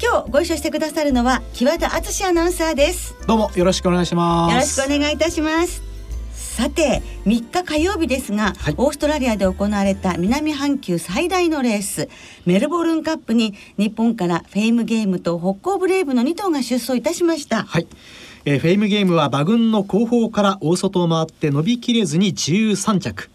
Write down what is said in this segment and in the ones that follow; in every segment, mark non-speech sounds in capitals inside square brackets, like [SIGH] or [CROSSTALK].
今日ご一緒してくださるのは木和田敦アナウンサーです。どうもよろしくお願いします。よろしくお願いいたします。さて3日火曜日ですが、はい、オーストラリアで行われた南半球最大のレースメルボルンカップに日本からフェイムゲームと北港ブレイブの2頭が出走いたしました。はい。えー、フェイムゲームは馬群の後方から大外を回って伸びきれずに13着。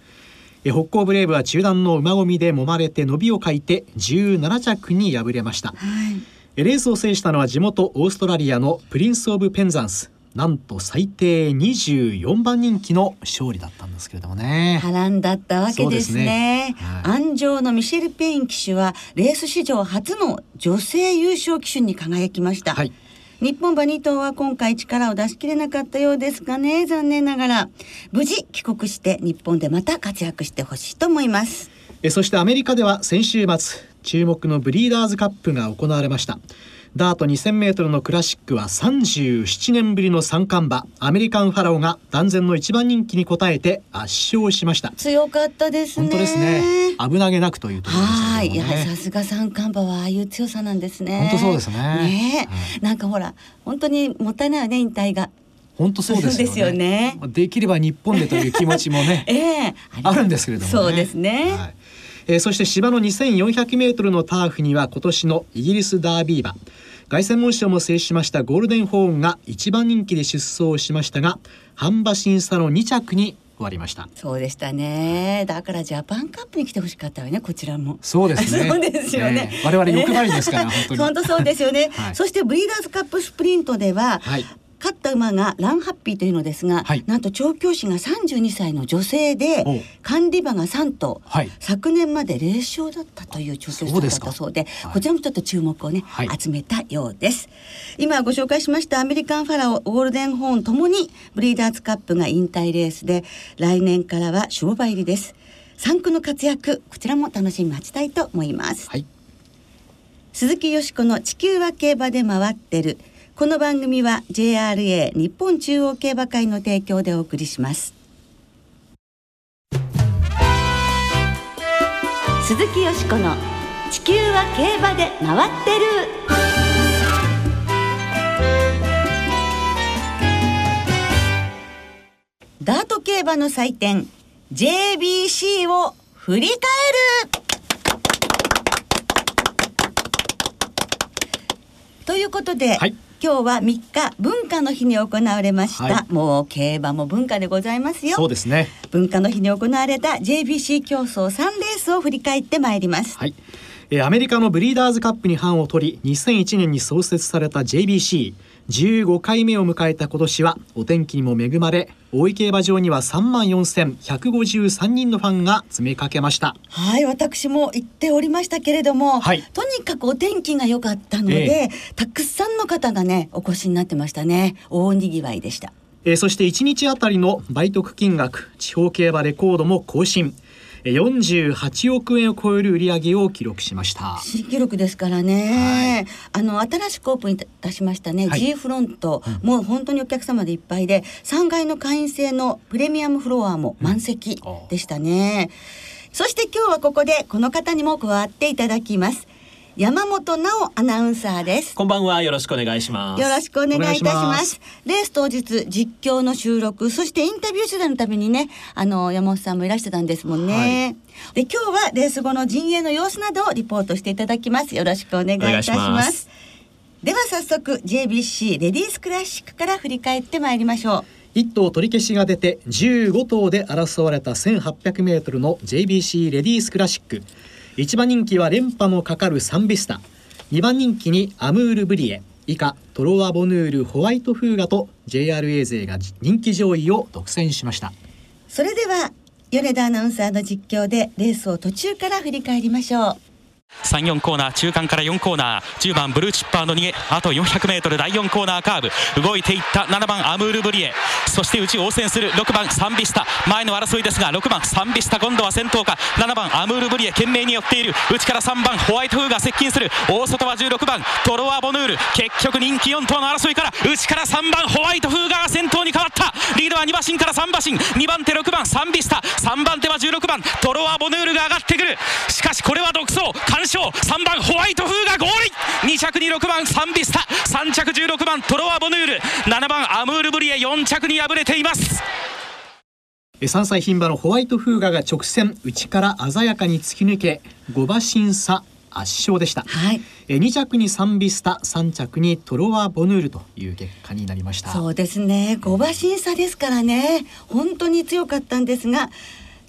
えホッコーブレーヴは中団の馬込みで揉まれて伸びを欠いて17着に敗れました、はい、レースを制したのは地元オーストラリアのプリンス・オブ・ペンザンス。なんと最低24番人気の勝利だったんですけれどもね。波乱だったわけですね、ね。はい、鞍上のミシェル・ペイン騎手はレース史上初の女性優勝騎手に輝きました、はい。日本馬2頭は今回力を出し切れなかったようですがね残念ながら無事帰国して日本でまた活躍してほしいと思います。えそしてアメリカでは先週末注目のブリーダーズカップが行われました。ダート2000メートルのクラシックは37年ぶりの三冠馬アメリカンファラオが断然の一番人気に応えて圧勝しました。強かったです本当ですね。危なげなくというところでしたね、はい。やさすが三冠馬はああいう強さなんですね。本当そうですね。ね、はい、なんかほら本当にもったいないよね引退が。本当そうですよね。できれば日本でという気持ちもね、[LAUGHS] えー、あるんですけれども、ね、そうですね、はいえー、そして芝の2400メートルのターフには今年のイギリスダービー馬。凱旋門賞も制しましたゴールデンホーンが一番人気で出走しましたが半馬審査の2着に終わりました。そうでしたね。だからジャパンカップに来てほしかったわねこちらも。そうですね。[LAUGHS] そうですよね、えー、我々欲張りですから、[LAUGHS] 本当に。本当そうですよね、[LAUGHS] はい、そしてブリーダーズカップスプリントでは、はい、勝った馬がランハッピーというのですが、はい、なんと調教師が32歳の女性で管理馬が3頭、はい、昨年まで0勝だったという調教師だったそうでこちらもちょっと注目をね、はい、集めたようです。今ご紹介しましたアメリカンファラオゴールデンホーンともにブリーダーズカップが引退レースで来年からは商売入りです。3区の活躍こちらも楽しみ待ちたいと思います、鈴木よしこの地球は競馬で回ってるこの番組は JRA 日本中央競馬会の提供でお送りします。鈴木よしこの地球は競馬で回ってる。ダート競馬の祭典 JBC を振り返る。ということで、はい。今日は3日文化の日に行われました、はい、もう競馬も文化でございますよ。そうですね。文化の日に行われた JBC 競争3レースを振り返ってまいります。はいアメリカのブリーダーズカップに版を取り2001年に創設された JBC 15回目を迎えた今年はお天気にも恵まれ大井競馬場には3万4153人のファンが詰めかけました。はい私も行っておりましたけれども、はい、とにかくお天気が良かったので、えー、たくさんの方がねお越しになってましたね。大にぎわいでした。えー、そして1日あたりの売得金額地方競馬レコードも更新48億円を超える売り上げを記録しました。新記録ですからね、はい、あの新しくオープンいたしましたね、はい、G フロント、うん、もう本当にお客様でいっぱいで3階の会員制のプレミアムフロアも満席でしたね、うん、そして今日はここでこの方にも加わっていただきます山本直アナウンサーです。こんばんは。よろしくお願いします。よろしくお願いいたします。レース当日実況の収録そしてインタビュー取材のためにねあの山本さんもいらしてたんですもんね、はい、で今日はレース後の陣営の様子などをリポートしていただきます。よろしくお願いいたします。では早速 JBC レディースクラシックから振り返ってまいりましょう。1頭取り消しが出て15頭で争われた1800メートルの JBC レディースクラシック1番人気は連覇もかかるサンビスタ。2番人気にアムールブリエ。以下トロワボヌールホワイトフーガと JRA 勢が人気上位を独占しました。それでは米田アナウンサーの実況でレースを途中から振り返りましょう。34コーナー中間から4コーナー。10番ブルーチッパーの逃げ。あと 400m 第4コーナーカーブ。動いていった。7番アムールブリエ。そして内応戦する。6番サンビスタ。前の争いですが6番サンビスタ。今度は先頭か。7番アムールブリエ。懸命に寄っている。内から3番ホワイトフーが接近する。大外は16番トロワ・ボヌール。結局人気4頭の争いから内から3番ホワイトフーガーが先頭に変わった。リードは2馬身から3馬身。2番手6番サンビスタ。3番手は16番トロワ・ボヌールが上がってくる。しかしこれは独走。完勝3番ホワイトフーがゴール2着に6番サンビスタ。3着16番トロワ・ボヌール。7番アムールブリエ。4着に敗れています。3歳牝馬のホワイトフーガが直線内から鮮やかに突き抜け5馬審査圧勝でした、はい、え2着にサンビスタ3着にトロワ・ボヌールという結果になりました。そうですね。5馬審査ですからね。本当に強かったんですが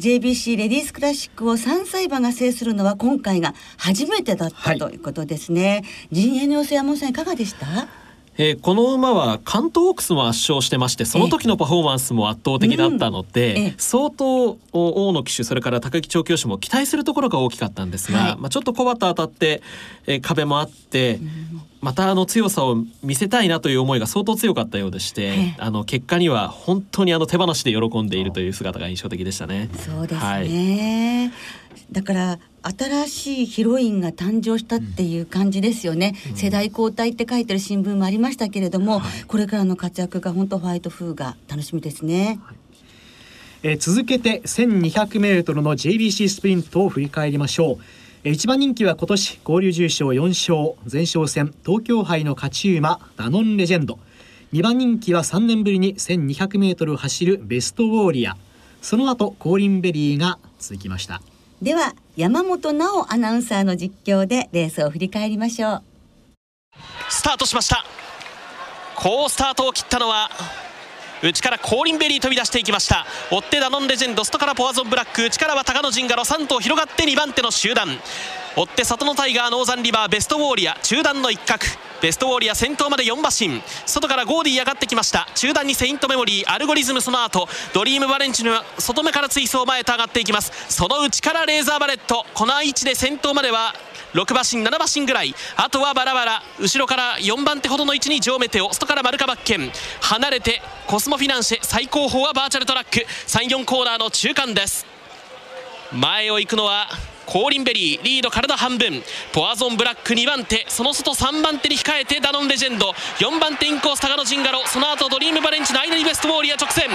JBC レディースクラシックを3歳馬が制するのは今回が初めてだった、はい、ということですね。陣営の様子山本さんいかがでした？えー、この馬は関東オークスも圧勝してましてその時のパフォーマンスも圧倒的だったので、うん、相当大野騎手それから高木調教師も期待するところが大きかったんですが、はい、まあ、ちょっと小畑当たって、えー、壁もあって、うん、またあの強さを見せたいなという思いが相当強かったようでして、あの結果には本当にあの手放しで喜んでいるという姿が印象的でしたね。そうですね、はい。だから新しいヒロインが誕生したっていう感じですよね、うん、世代交代って書いてる新聞もありましたけれども、はい、これからの活躍が本当ホワイト風が楽しみですね。はい。えー、続けて 1200m の JBC スプリントを振り返りましょう。えー、一番人気は今年交流重賞4勝。前哨戦東京杯の勝ち馬ダノンレジェンド。2番人気は3年ぶりに 1200m 走るベストウォーリア。その後コーリンベリーが続きましたでは山本直アナウンサーの実況でレースを振り返りましょう。スタートしました。好スタートを切ったのは内からコーリンベリー飛び出していきました。追ってダノンレジェンドストからポアゾンブラック。内からはタガノジンガロ3頭広がって2番手の集団。追ってサトノタイガーノーザンリバーベストウォーリア。中団の一角。ベストウォーリア先頭まで4馬身。外からゴーディー上がってきました。中団にセイントメモリーアルゴリズムその後。ドリームバレンチの外目から追走前へと上がっていきます。その内からレーザーバレット。この位置で先頭までは6馬身7馬身ぐらい。あとはバラバラ。後ろから4番手ほどの位置にジョーメテオ外からマルカバッケン。離れてコスモフィナンシェ。最後方はバーチャルトラック。34コーナーの中間です。前を行くのはコーリンベリーリード体半分。ポアゾンブラック2番手。その外3番手に控えてダノンレジェンド。4番手インコースタガノジンガロ。その後ドリームバレンチの間にベストウォーリア直線。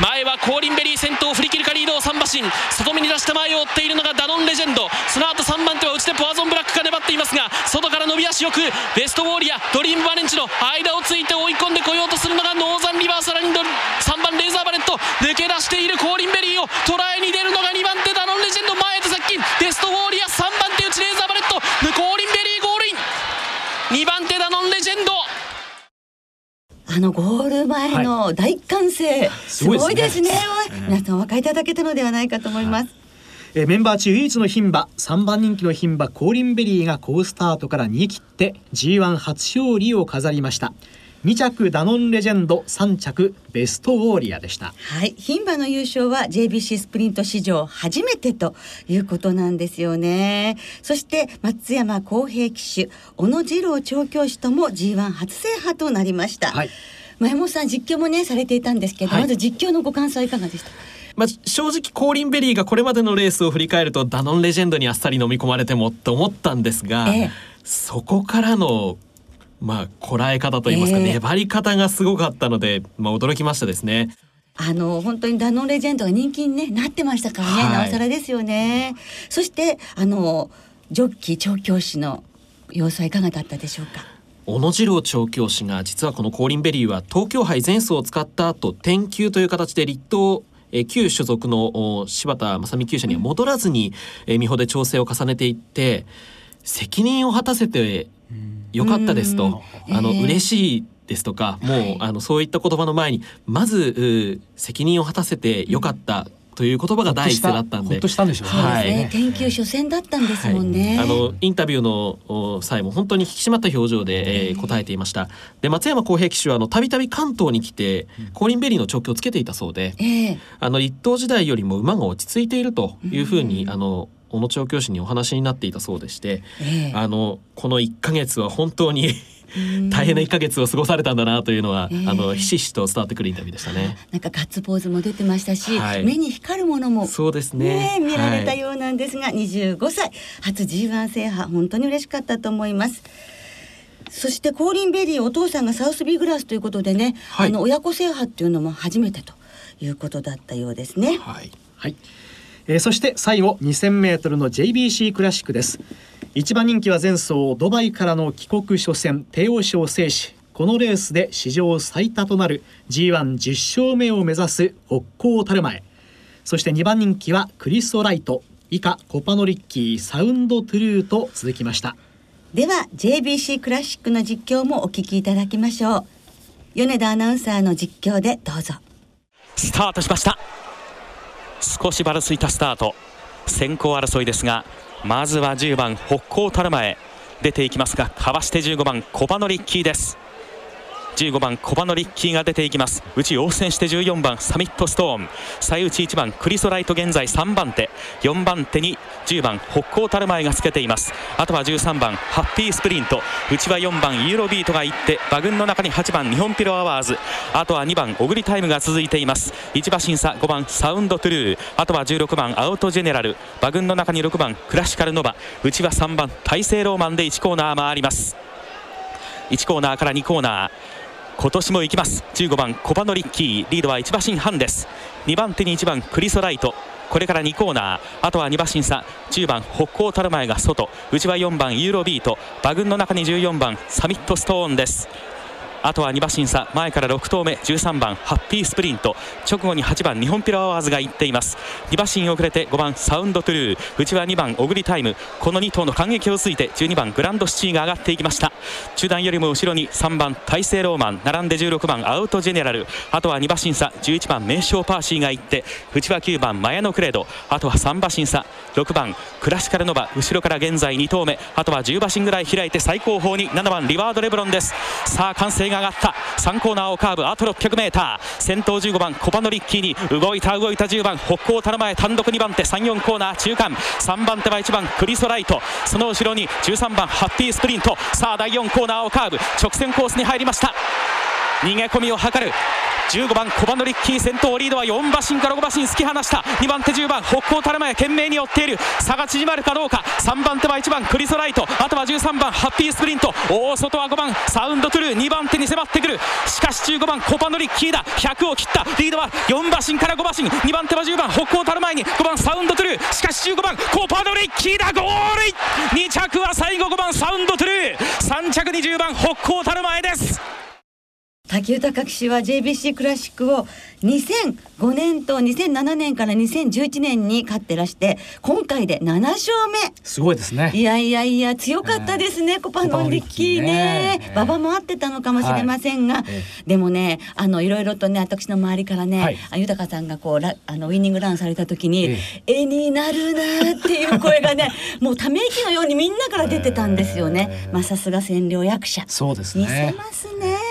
前はコーリンベリー先頭振り切るかリードを3馬身。外目に出した前を追っているのがダノンレジェンド。その後3番手は内でポアゾンブラックが粘っていますが外から伸び足よくベストウォーリアドリームバレンチノの間をついて追い込んでこようとするのがノーザンリバーさらに3番レーザーバレット。抜け出しているコーリンベリーを捉えに出るのが2番手ダノンレジェンド。前と接近。ベストウォーリア3番手内レーザーバレット。コーリンベリーゴールイン。2番手ダノンレジェンド。あのゴール前の大歓声、はい、すごいですね。すね皆さんお分かりいただけたのではないかと思います、えメンバー中唯一の牝馬3番人気の牝馬コーリンベリーが好スタートから逃げ切って G1 初勝利を飾りました2着ダノンレジェンド3着ベストウォーリアでした。はい。牝馬の優勝は JBC スプリント史上初めてということなんですよね。そして松山公平騎手小野次郎調教師とも G1 初制覇となりました、はい、前本さん実況もねされていたんですけど、はい、まず実況のご感想いかがでした？まあ、正直コーリンベリーがこれまでのレースを振り返るとダノンレジェンドにあっさり飲み込まれてもと思ったんですが、ええ、そこからのまあこらえ方といいますか、えー、粘り方がすごかったので、まあ、驚きましたですね。あの本当にダノンレジェンドが人気に、ね、なってましたからね、はい、なおさらですよね。そしてあのジョッキー調教師の様子はいかがだったでしょうか？小野次郎調教師が実はこのコーリンベリーは東京杯前走を使った後転級という形で立東え旧所属の柴田正美厩舎には戻らずに、え美穂で調整を重ねていって責任を果たせて良かったですと、あの、えー、嬉しいですとかもう、はい、あのそういった言葉の前にまず責任を果たせてよかった、という言葉が第一声だったんで。としたんでしょうね。はい、ね。研究初戦だったんですもんね。はい、あのインタビューの際も本当に引き締まった表情で、えー、答えていました。で松山公平騎手はあのたびたび関東に来て、コーリンベリーの調教をつけていたそうで、えー、あの一頭時代よりも馬が落ち着いているというふうに、あの小野調教師にお話になっていたそうでして、えー、あのこの1か月は本当に大変な1か月を過ごされたんだなというのは、えー、あのひしひしと伝わってくるインタビューでしたね。なんかガッツポーズも出てましたし、はい、目に光るものもそうですね、ね、見られたようなんですが、はい、25歳。初 G1 制覇本当に嬉しかったと思います。そしてコーリンベリーお父さんがサウスビーグラスということでね、はい、あの親子制覇っていうのも初めてということだったようですね。はい、はいえー、そして最後 2000m の JBC クラシックです。一番人気は前走ドバイからの帰国初戦帝王賞を制しこのレースで史上最多となる G110 勝目を目指す北高たる前。そして2番人気はクリストライト以下コパノリッキーサウンドトゥルーと続きました。では JBC クラシックの実況もお聞きいただきましょう。米田アナウンサーの実況でどうぞ。スタートしました少しばらついたスタート。先行争いですがまずは10番北高たる前。出ていきますがかわして15番コバノリッキーです。15番コバノリッキーが出ていきます。内応戦して14番サミットストーン。最内1番クリソライト現在3番手。4番手に10番北高たる前がつけています。あとは13番ハッピースプリント。内は4番ユーロビートが行って馬群の中に8番ニホンピロアワーズ。あとは2番オグリタイムが続いています。1馬身差5番サウンドトゥルー。あとは16番アウトジェネラル。馬群の中に6番クラシカルノバ。内は3番大西ローマンで1コーナー回ります。1コーナーから2コーナー。今年も行きます。15番コパノリッキーリードは1馬身半です。2番手に1番クリソライト。これから2コーナー。あとは2馬身差。10番北高たる前が外。内は4番ユーロビート。馬群の中に14番サミットストーンです。あとは2馬身差。前から6頭目。13番。ハッピースプリント。直後に8番。ニホンピロアワーズが行っています。2馬身遅れて5番。サウンドトゥルー。内は2番。オグリタイム。この2頭の間隙をついて12番。グランドシチーが上がっていきました。中段よりも後ろに3番。大西ローマン。並んで16番。アウトジェネラル。あとは2馬審査。11番。名将パーシーが行って内は9番。マヤノクレード。あとは3馬審査。6番。クラシカルノバ。後ろから現在2投目。あとは10馬身ぐらい開いて最高峰に。7番。リワードレブロンです。さあ完成が上がった。3コーナーをカーブあと 600m 先頭15番コパノリッキーに動いた動いた10番。北高田の前単独2番手34コーナー中間。3番手は1番クリソライト。その後ろに13番ハッピースプリント。さあ第4コーナーをカーブ。直線コースに入りました。逃げ込みを図る。15番コパノリッキー先頭リードは4馬身から5馬身突き放した。2番手10番北高たる前懸命に追っている。差が縮まるかどうか。3番手は1番クリソライト。あとは13番ハッピースプリント。大外は5番サウンドトゥルー。2番手に迫ってくる。しかし15番コパノリッキーだ。100を切った。リードは4馬身から5馬身。2番手は10番北高たる前に。5番サウンドトゥルー。しかし15番コパノリッキーだ。ゴール2着は最後5番サウンドトゥルー。3着に10番北高たる前です。滝豊騎手は JBC クラシックを2005年と2007年から2011年に勝ってらして今回で7勝目。すごいですね。いやいやいや強かったですね、えー、コパノリッキーね。馬場、も合ってたのかもしれませんが、はい。えー、でもねあのいろいろとね私の周りからね、はい、豊さんがこうラあのウイニングランされた時に、えー、絵になるなっていう声がね [LAUGHS] もうため息のようにみんなから出てたんですよね、まあさすが占領役者。そうですね。見せますね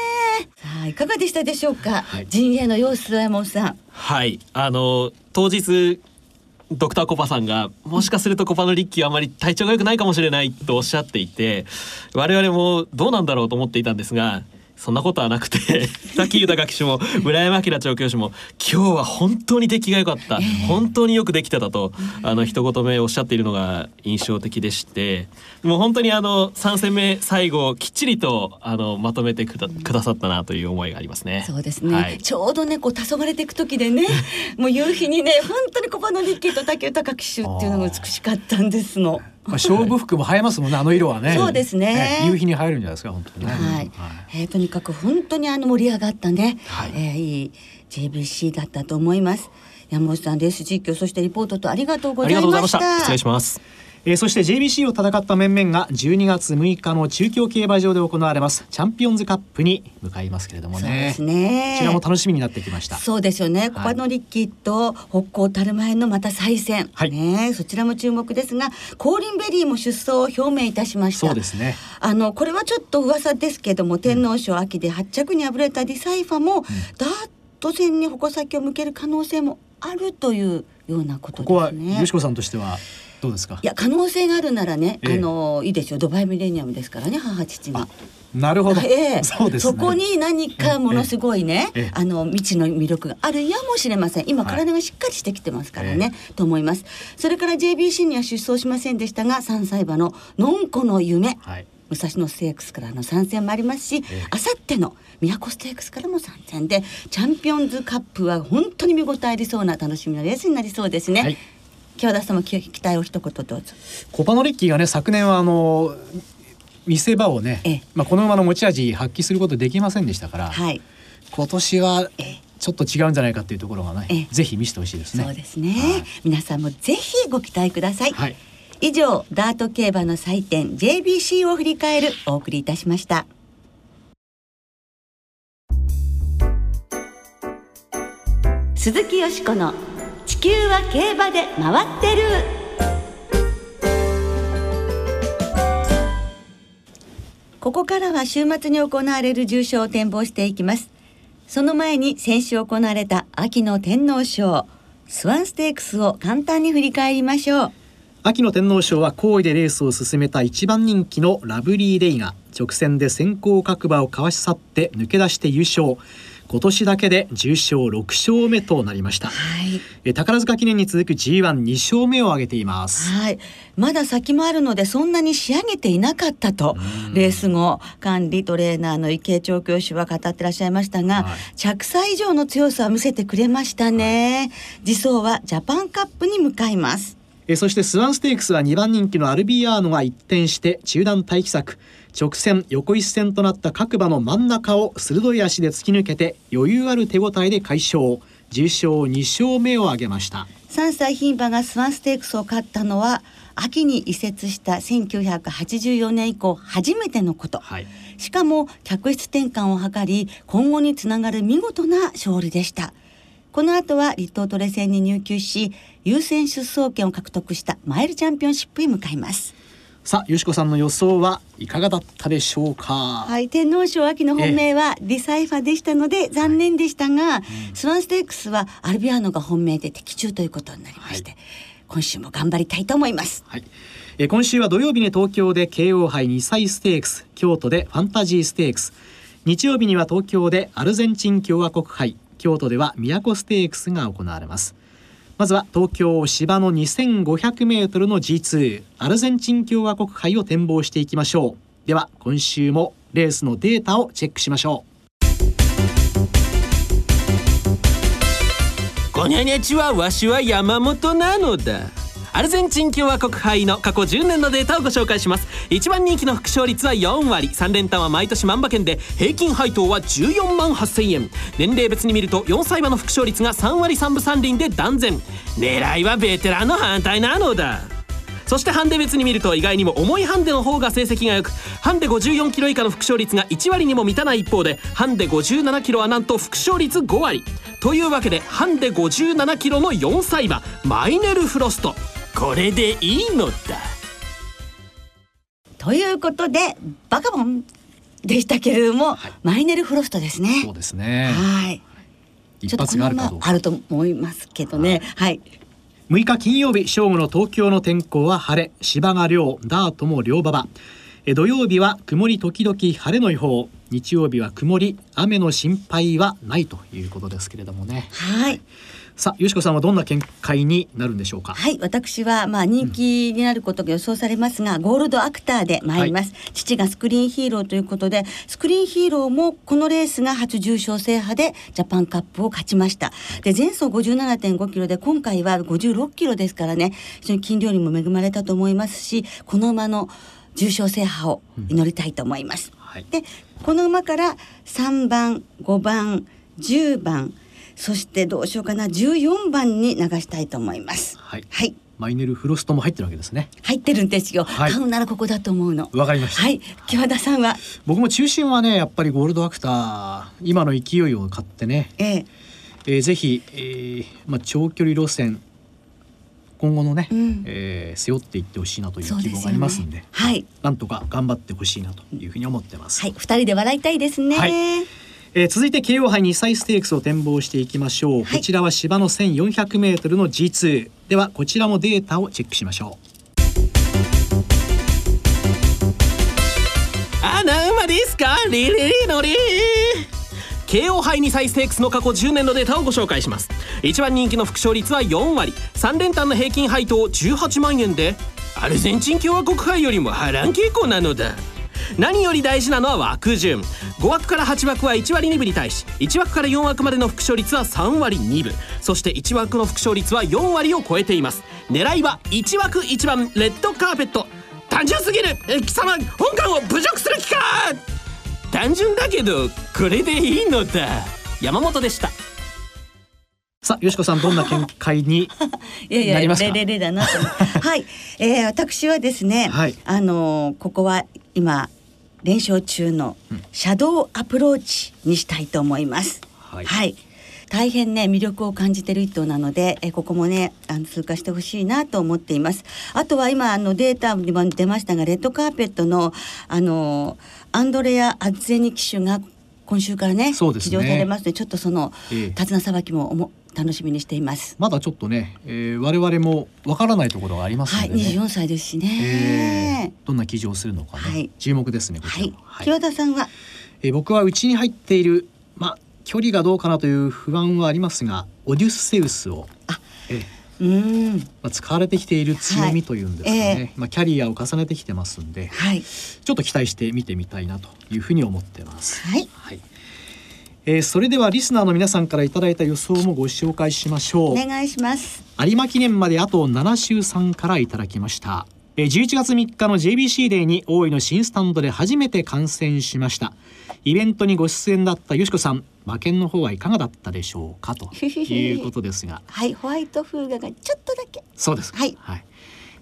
はい、いかがでしたでしょうか、はい、陣営の様子山本さん。はい。あの当日ドクターコパさんがもしかするとコパのリッキーはあまり体調が良くないかもしれないとおっしゃっていて我々もどうなんだろうと思っていたんですがそんなことはなくて [LAUGHS] 滝豊騎手も村山明調教師も今日は本当に出来が良かった、本当によくできてたとあの一言目おっしゃっているのが印象的でして。もう本当にあの3戦目最後きっちりとあのまとめてくださったなという思いがありますね。そうですね、はい、ちょうどねこう黄昏れていく時でね [LAUGHS] もう夕日にね本当に小花リッキーと滝豊騎手っていうのが美しかったんですの。まあ、勝負服も映えますもんね、あの色はね。そうですね。ね夕日に映えるんじゃないですか、本当にね。はい。はい、えー、とにかく本当にあの盛り上がったね、はい、えー、いい JBC だったと思います。山本さんレース実況そしてリポートとありがとうございました。失礼します。えー、そして JBC を戦った面々が12月6日の中京競馬場で行われますチャンピオンズカップに向かいますけれどもね。そうですね。こちらも楽しみになってきました。そうですよね。コパノリッキーと北高たる前のまた再戦、はい、ねそちらも注目ですが、コーリンベリーも出走を表明いたしました。そうですね。あのこれはちょっと噂ですけども、天皇賞秋で8着に敗れたディサイファも、うん、ダート戦に矛先を向ける可能性もあるというようなことですね。ここは淑子さんとしては。どうですか？いや可能性があるならね、えー、あのいいですよドバイミレニアムですからね母父が。なるほど。ええそね、そこに何かものすごいね、ええ、あの未知の魅力があるやもしれません。今体がしっかりしてきてますからね、と思います。それから JBC には出走しませんでしたが、三歳馬ののんこの夢。はい武蔵野ステークスからの参戦もありますし、あさっての都ステークスからも参戦でチャンピオンズカップは本当に見応えありそうな楽しみなレースになりそうですね。はい京田さんも期待を一言どうぞ。コパノレッキーがね昨年はあの見せ場をね、まあこの馬の持ち味発揮することできませんでしたから、はい、今年はちょっと違うんじゃないかっていうところがね、ぜひ見せてほしいですね。そうですね。皆さんもぜひご期待ください。はい、以上ダート競馬の祭典 JBC を振り返るお送りいたしました。鈴木よしこの地球は競馬で回ってる。ここからは週末に行われる重賞を展望していきます。その前に先週行われた秋の天皇賞。スワンステークスを簡単に振り返りましょう。秋の天皇賞は好位でレースを進めた一番人気のラブリーデイが直線で先行各馬をかわし去って抜け出して優勝。今年だけで重賞6勝目となりました、はい、宝塚記念に続く G12 勝目を挙げています。はい。まだ先もあるのでそんなに仕上げていなかったとレース後管理トレーナーの池江調教師は語ってらっしゃいましたが、はい、着差以上の強さを見せてくれましたね、はい、次走はジャパンカップに向かいます。えそしてスワンステークスは2番人気のアルビアーノが一転して中段待機策直線横一線となった各馬の真ん中を鋭い足で突き抜けて余裕ある手応えで快勝。重賞2勝目を挙げました。3歳牝馬がスワンステークスを勝ったのは秋に移設した1984年以降初めてのこと、はい、しかも客室転換を図り今後につながる見事な勝利でした。この後は立東トレ戦に入厩し優先出走権を獲得したマイルチャンピオンシップへ向かいますさあ、よしこさんの予想はいかがだったでしょうか？はい、天皇賞秋の本命はディサイファでしたので残念でしたが、はい、スワンステークスはアルビアーノが本命で的中ということになりまして、はい、今週も頑張りたいと思います。はい。え今週は土曜日に東京で慶応杯2歳ステークス、京都でファンタジーステークス、日曜日には東京でアルゼンチン共和国杯、京都では都ステークスが行われます。まずは東京芝の2500メートルの G2 アルゼンチン共和国杯を展望していきましょう。では今週もレースのデータをチェックしましょう。こにゃにゃちはわしは山本なのだ。アルゼンチン共和国杯の過去10年のデータをご紹介します。一番人気の副勝率は4割。3連単は毎年万馬券で平均配当は14万8000円。年齢別に見ると4歳馬の副勝率が3割3分3厘で断然。狙いはベテランの反対なのだ。そしてハンデ別に見ると意外にも重いハンデの方が成績が良くハンデ54キロ以下の副勝率が1割にも満たない一方でハンデ57キロはなんと副勝率5割。というわけでハンデ57キロの4歳馬マイネルフロスト。これでいいのだ。ということでバカボンでしたけれども、はい、マイネルフロストですね。そうですね。はい。一発があるかどうか。あると思いますけどね。はい、6日金曜日正午の東京の天候は晴れ芝が涼ダートも涼馬場。土曜日は曇り時々晴れの予報。日曜日は曇り雨の心配はないということですけれどもね。はいさあ、よしこさんはどんな見解になるんでしょうか？はい、私はまあ人気になることが予想されますが、うん、ゴールドアクターで参ります、はい、父がスクリーンヒーローということで、スクリーンヒーローもこのレースが初重賞制覇でジャパンカップを勝ちました。で、前走57.5キロで今回は56キロですからね、非常に筋量にも恵まれたと思いますし、この馬の重賞制覇を祈りたいと思います。うんはい、で、この馬から3番、5番、10番。そしてどうしようかな14番に流したいと思います。はい。はい。マイネルフロストも入ってるわけですね。入ってるんですよ。はい、買うならここだと思うの。わかりました。はい。木和田さんは？僕も中心はね、やっぱりゴールドアクター、今の勢いを買ってね。えええー、ぜひ、えー、まあ長距離路線。今後のね、うん、えー、背負っていってほしいなという希望がありますんで、でね、はい、なんとか頑張ってほしいなというふうに思ってます。はい、二人で笑いたいですね。はいえー、続いて慶応杯2歳ステークスを展望していきましょう、はい、こちらは芝の 1400m の G2 ではこちらもデータをチェックしましょう。穴馬ですかリリリのり慶応杯2歳ステークスの過去10年のデータをご紹介します。一番人気の副勝率は4割。3連単の平均配当18万円でアルゼンチン共和国杯よりも波乱傾向なのだ。何より大事なのは枠順。5枠から8枠は1割2分に対し1枠から4枠までの副勝率は3割2分。そして1枠の副勝率は4割を超えています。狙いは1枠1番レッドカーペット。単純すぎる。貴様本館を侮辱する気か!単純だけどこれでいいのだ。山本でした。さあ、よしこさん、どんな見解に [LAUGHS] いやいや、レレレだなはい、えー、私はですね、はい、あのー、ここは今連勝中のシャドウアプローチにしたいと思います。はい、はい、大変ね魅力を感じてる一頭なのでえここもねあの通過してほしいなと思っています。あとは今あのデータにも出ましたがレッドカーペットのあのアンドレア・アッゼニ騎手が今週からねね。起用されますのでちょっとその、ええ、手綱さばきもおも楽しみにしています。まだちょっとね、えー、我々もわからないところがありますので、ね、はい、24歳ですしね、えー、どんな記事をするのかね、はい、注目ですねはい、はい、木和田さんは、えー、僕はうちに入っているまあ距離がどうかなという不安はありますがオデュッセウスをあ、えーうん。まあ、使われてきている強みというんですかね、はい。えー、まあ、キャリアを重ねてきてますんで、はい、ちょっと期待して見てみたいなというふうに思ってます。はい、はいえー、それではリスナーの皆さんからいただいた予想もご紹介しましょう。お願いします。有馬記念まであと7週さんからいただきました。えー、11月3日の JBC デーに大井の新スタンドで初めて観戦しました。イベントにご出演だったよしこさん馬券の方はいかがだったでしょうかと [LAUGHS] いうことですが。はいホワイト風雅がちょっとだけ。そうです。はい、はい。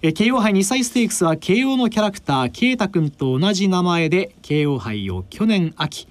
え慶応杯2歳ステークスは慶応のキャラクター慶太くんと同じ名前で慶応杯を去年秋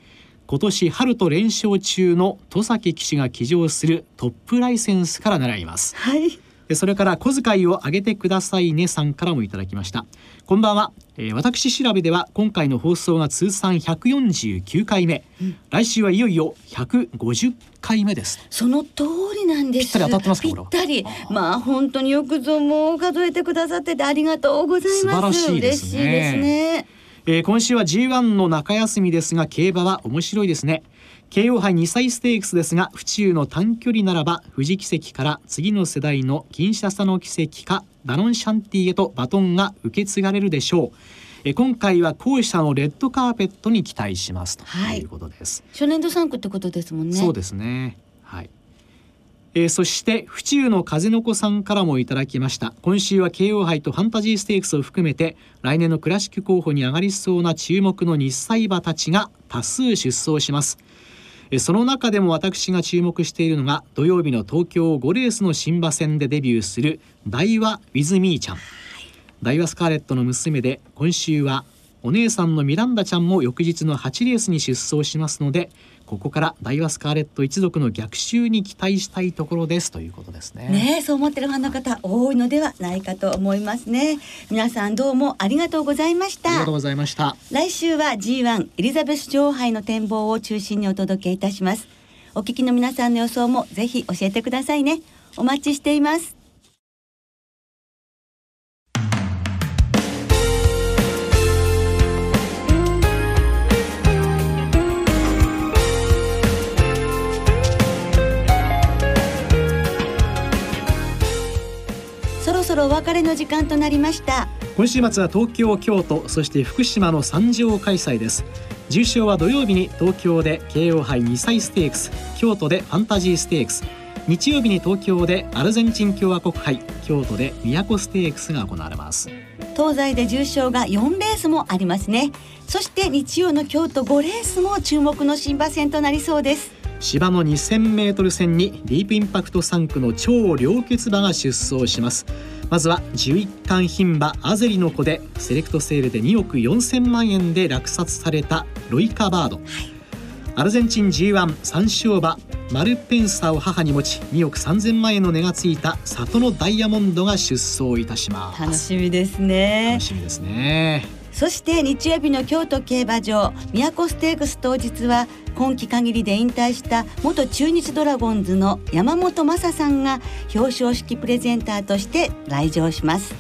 今年春と連勝中の戸崎騎手が騎乗するトップライセンスから習います。はい。それから小遣いを上げてくださいねさんからもいただきました。こんばんは、えー、私調べでは今回の放送が通算149回目、うん、来週はいよいよ150回目です。その通りなんです。ぴったり当たってますぴったり。まあ本当によくぞもう数えてくださっててありがとうございます。素晴らしいですねえー、今週は G1 の中休みですが競馬は面白いですね。慶応杯2歳ステークスですが府中の短距離ならば富士奇跡から次の世代の金シャサの奇跡かダノンシャンティへとバトンが受け継がれるでしょう。え今回は後者のレッドカーペットに期待しますということです、はい、初年度3区ってことですもんね。そうですね。はいえー、そして府中の風の子さんからもいただきました。今週は慶応杯とファンタジーステークスを含めて来年のクラシック候補に上がりそうな注目の日歳馬たちが多数出走します。その中でも私が注目しているのが土曜日の東京5レースの新馬戦でデビューする大和ウィズミーちゃん。大和スカーレットの娘で今週はお姉さんのミランダちゃんも翌日の8レースに出走しますのでここから大和スカーレット一族の逆襲に期待したいところですということですね。ねそう思ってるファンの方多いのではないかと思いますね。皆さんどうもありがとうございました。ありがとうございました。来週は G1 エリザベス女王杯の展望を中心にお届けいたします。お聞きの皆さんの予想もぜひ教えてくださいね。お待ちしています。そろお別れの時間となりました。今週末は東京京都そして福島の三条開催です。重賞は土曜日に東京で慶応杯2歳ステークス京都でファンタジーステークス。日曜日に東京でアルゼンチン共和国杯京都で都ステークスが行われます。東西で重賞が4レースもありますね。そして日曜の京都5レースも注目の新馬戦となりそうです芝の 2000m 戦にディープインパクト3区の超良血馬が出走します。まずは11巻牝馬アゼリの子でセレクトセールで2億4000万円で落札されたロイカバード、はい、アルゼンチン G1 三勝馬マルペンサーを母に持ち2億3000万円の値がついた里のダイヤモンドが出走いたします。楽しみですね。楽しみですねそして日曜日の京都競馬場都ステークス当日は今季限りで引退した元中日ドラゴンズの山本昌さんが表彰式プレゼンターとして来場します。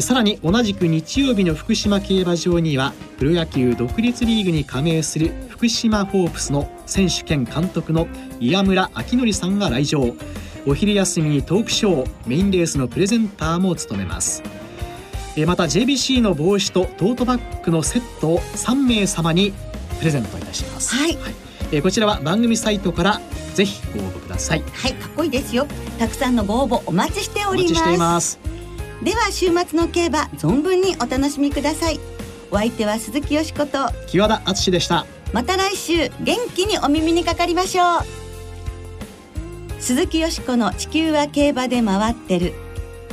さらに同じく日曜日の福島競馬場にはプロ野球独立リーグに加盟する福島ホープスの選手兼監督の岩村明則さんが来場。お昼休みにトークショーメインレースのプレゼンターも務めます。また JBC の帽子とトートバッグのセットを3名様にプレゼントいたします、はい、はい、こちらは番組サイトからぜひご応募ください。はい。かっこいいですよ。たくさんのご応募お待ちしております。では週末の競馬存分にお楽しみください。お相手は鈴木よしこと木和田敦でした。また来週元気にお耳にかかりましょう。鈴木よしこの地球は競馬で回ってる